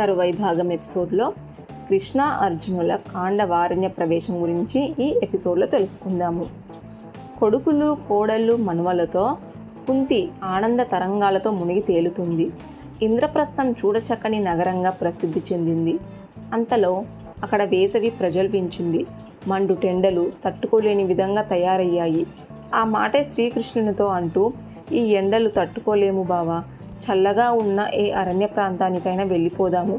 తరువై భాగం ఎపిసోడ్లో కృష్ణ అర్జునుల కాండవారణ్య ప్రవేశం గురించి ఈ ఎపిసోడ్లో తెలుసుకుందాము. కొడుకులు కోడళ్ళు మనువలతో కుంతి ఆనంద తరంగాలతో మునిగి తేలుతుంది. ఇంద్రప్రస్థం చూడచక్కని నగరంగా ప్రసిద్ధి చెందింది. అంతలో అక్కడ వేసవి ప్రజల్పించింది మండు టెండలు తట్టుకోలేని విధంగా తయారయ్యాయి. ఆ మాటే శ్రీకృష్ణునితో అంటూ ఈ ఎండలు తట్టుకోలేము బావా. చల్లగా ఉన్న ఏ అరణ్య ప్రాంతానికైనా వెళ్ళిపోదాము.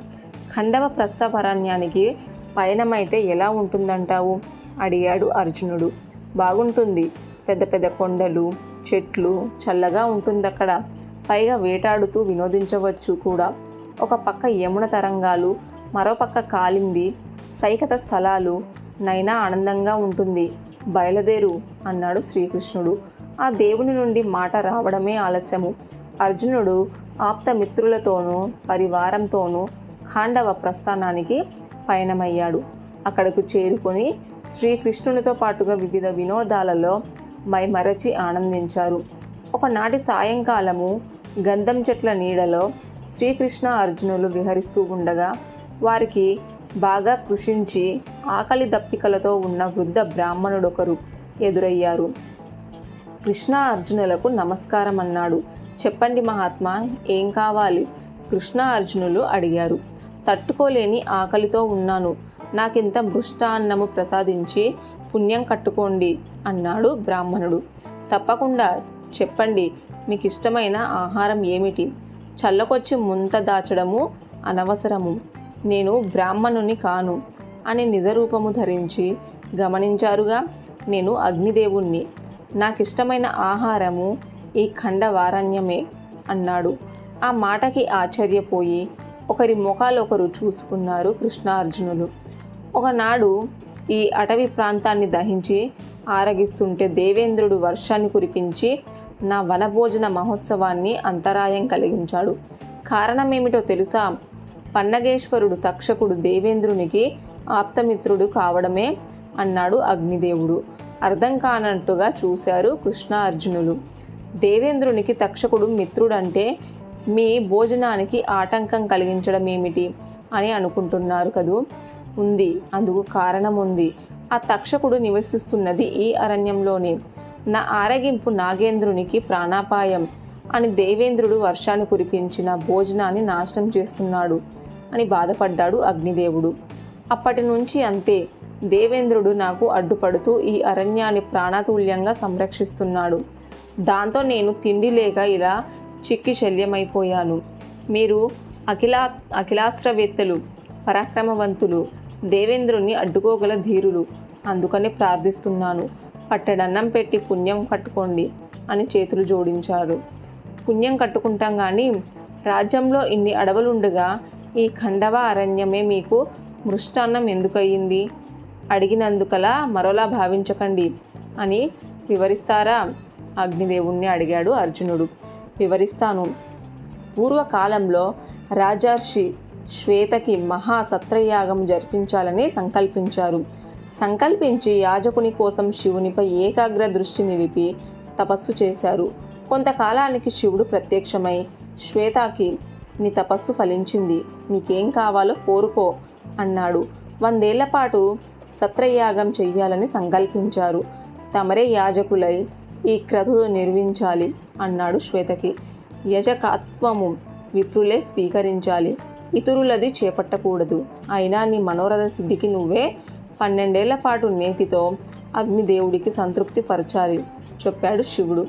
ఖండవ ప్రస్థాపరణ్యానికి పయనమైతే ఎలా ఉంటుందంటావు? అడిగాడు అర్జునుడు. బాగుంటుంది. పెద్ద పెద్ద కొండలు చెట్లు చల్లగా ఉంటుంది అక్కడ పైగా వేటాడుతూ వినోదించవచ్చు కూడా. ఒక పక్క యమున తరంగాలు మరో పక్క కాలింది సైకత స్థలాలు. నైనా ఆనందంగా ఉంటుంది. బయలుదేరు అన్నాడు శ్రీకృష్ణుడు. ఆ దేవుని నుండి మాట రావడమే ఆలస్యము. అర్జునుడు ఆప్తమిత్రులతోనూ పరివారంతోనూ ఖాండవ ప్రస్థానానికి పయనమయ్యాడు. అక్కడకు చేరుకొని శ్రీకృష్ణునితో పాటుగా వివిధ వినోదాలలో మైమరచి ఆనందించారు. ఒకనాటి సాయంకాలము గంధం చెట్ల నీడలో శ్రీకృష్ణ అర్జునులు విహరిస్తూ ఉండగా వారికి బాగా కృషించి ఆకలి దప్పికలతో ఉన్న వృద్ధ బ్రాహ్మణుడొకరు ఎదురయ్యారు. కృష్ణ అర్జునులకు నమస్కారం అన్నాడు చెప్పండి మహాత్మా ఏం కావాలి? కృష్ణ అర్జునులు అడిగారు. తట్టుకోలేని ఆకలితో ఉన్నాను. నాకింత మృష్టాన్నము ప్రసాదించి పుణ్యం కట్టుకోండి అన్నాడు బ్రాహ్మణుడు. తప్పకుండా చెప్పండి మీకు ఇష్టమైన ఆహారం ఏమిటి? చల్లకొచ్చి ముంత దాచడము అనవసరము. నేను బ్రాహ్మణుని కాను అని నిజరూపము ధరించి గమనించారుగా నేను అగ్నిదేవుణ్ణి. నాకిష్టమైన ఆహారము ఈ ఖండవారణ్యమే అన్నాడు. ఆ మాటకి ఆశ్చర్యపోయి ఒకరి ముఖాలొకరు చూసుకున్నారు కృష్ణార్జునులు. ఒకనాడు ఈ అటవీ ప్రాంతాన్ని దహించి ఆరగిస్తుంటే దేవేంద్రుడు వర్షాన్ని కురిపించి నా వనభోజన మహోత్సవాన్ని అంతరాయం కలిగించాడు. కారణమేమిటో తెలుసా? పన్నగేశ్వరుడు తక్షకుడు దేవేంద్రునికి ఆప్తమిత్రుడు కావడమే అన్నాడు అగ్నిదేవుడు. అర్థం కానట్టుగా చూశారు కృష్ణ అర్జునులు దేవేంద్రునికి తక్షకుడు మిత్రుడంటే మీ భోజనానికి ఆటంకం కలిగించడం ఏమిటి అని అనుకుంటున్నారు కదూ? ఉంది. అందుకు కారణం ఉంది ఆ తక్షకుడు నివసిస్తున్నది ఈ అరణ్యంలోనే. నా ఆరగింపు నాగేంద్రునికి ప్రాణాపాయం అని దేవేంద్రుడు వర్షాన్ని కురిపించిన భోజనాన్ని నాశనం చేస్తున్నాడు అని బాధపడ్డాడు అగ్నిదేవుడు. అప్పటి నుంచి అంతే. దేవేంద్రుడు నాకు అడ్డుపడుతూ ఈ అరణ్యాన్ని ప్రాణాతుల్యంగా సంరక్షిస్తున్నాడు. దాంతో నేను తిండి లేక ఇలా చిక్కి శల్యమైపోయాను. మీరు అఖిలా అఖిలాస్త్రవేత్తలు పరాక్రమవంతులు దేవేంద్రుని అడ్డుకోగల ధీరులు అందుకని ప్రార్థిస్తున్నాను. పట్టడన్నం పెట్టి పుణ్యం కట్టుకోండి అని చేతులు జోడించారు. పుణ్యం కట్టుకుంటాం కానీ రాజ్యంలో ఇన్ని అడవులుండగా ఈ ఖండవ అరణ్యమే మీకు మృష్టాన్నం ఎందుకయ్యింది? అడిగినందుకలా మరోలా భావించకండి అని వివరిస్తారా? అగ్నిదేవుణ్ణి అడిగాడు అర్జునుడు. వివరిస్తాను. పూర్వకాలంలో రాజర్షి శ్వేతకి మహా సత్రయాగం జరిపించాలని సంకల్పించారు. సంకల్పించి యాజకుని కోసం శివునిపై ఏకాగ్ర దృష్టి నిలిపి తపస్సు చేశారు. కొంతకాలానికి శివుడు ప్రత్యక్షమై శ్వేతకి నీ తపస్సు ఫలించింది నీకేం కావాలో కోరుకో అన్నాడు. వందేళ్ళ పాటు సత్రయాగం చెయ్యాలని సంకల్పించారు. తమరే యాజకులై ఈ క్రతువు నిర్మించాలి అన్నాడు శ్వేతకి. యజకత్వము విప్రులే స్వీకరించాలి. ఇతరులది చేపట్టకూడదు. అయినా నీ మనోరథ సిద్ధికి నువ్వే పన్నెండేళ్ళ పాటు నేతితో అగ్నిదేవుడికి సంతృప్తి పరచాలి చెప్పాడు శివుడు.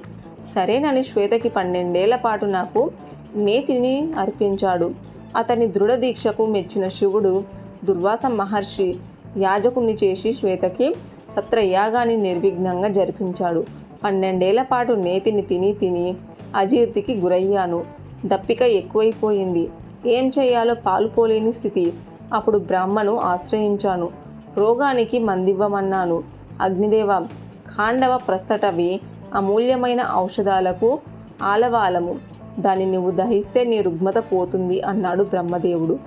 సరేనని శ్వేతకి పన్నెండేళ్ళ పాటు నాకు నేతిని అర్పించాడు. అతని దృఢ దీక్షకు మెచ్చిన శివుడు దుర్వాస మహర్షి యాజకుణ్ణి చేసి శ్వేతకి సత్రయాగాన్ని నిర్విఘ్నంగా జరిపించాడు. పన్నెండేళ్ళ పాటు నేతిని తిని తిని అజీర్తికి గురయ్యాను. దప్పిక ఎక్కువైపోయింది. ఏం చేయాలో పాలుపోలేని స్థితి. అప్పుడు బ్రహ్మను ఆశ్రయించాను. రోగానికి మందివ్వమన్నాను. అగ్నిదేవ ఖాండవ ప్రస్తటవి అమూల్యమైన ఔషధాలకు ఆలవాలము. దాన్ని నువ్వు దహిస్తే నీ రుగ్మత పోతుంది అన్నాడు బ్రహ్మదేవుడు.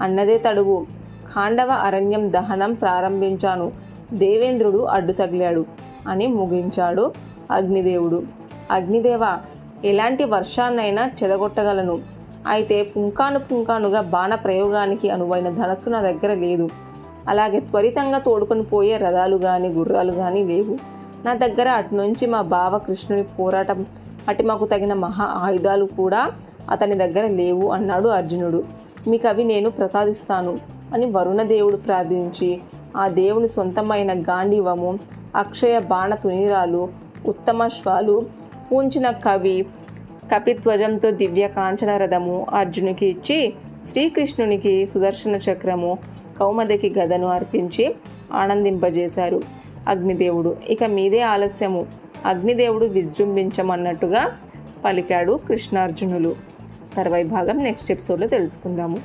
అన్నదే తడువు. ఖాండవ అరణ్యం దహనం ప్రారంభించాను. దేవేంద్రుడు అడ్డు తగిలాడు అని ముగించాడు అగ్నిదేవుడు. అగ్నిదేవ ఎలాంటి వర్షాన్నైనా చెదగొట్టగలను. అయితే పుంకాను పుంకానుగా బాణ ప్రయోగానికి అనువైన ధనస్సు నా దగ్గర లేదు. అలాగే త్వరితంగా తోడుకొని పోయే రథాలు కానీ గుర్రాలు కానీ లేవు. నా దగ్గర అటు నుంచి మా బావ కృష్ణుని పోరాటం అటు మాకు తగిన మహా ఆయుధాలు కూడా అతని దగ్గర లేవు అన్నాడు అర్జునుడు. మీకు అవి నేను ప్రసాదిస్తాను అని వరుణదేవుడు ప్రార్థించి ఆ దేవుని సొంతమైన గాంధీవము అక్షయ బాణ తునిరాలు ఉత్తమ శ్వాలు పూంచిన కవి కపిధ్వజంతో దివ్య కాంచన రథము అర్జునికి ఇచ్చి శ్రీకృష్ణునికి సుదర్శన చక్రము కౌమదకి గదను అర్పించి ఆనందింపజేశారు అగ్నిదేవుడు. ఇక మీదే ఆలస్యము. అగ్నిదేవుడు విజృంభించమన్నట్టుగా పలికాడు కృష్ణార్జునులు. తర్వాయి భాగం నెక్స్ట్ ఎపిసోడ్లో తెలుసుకుందాము.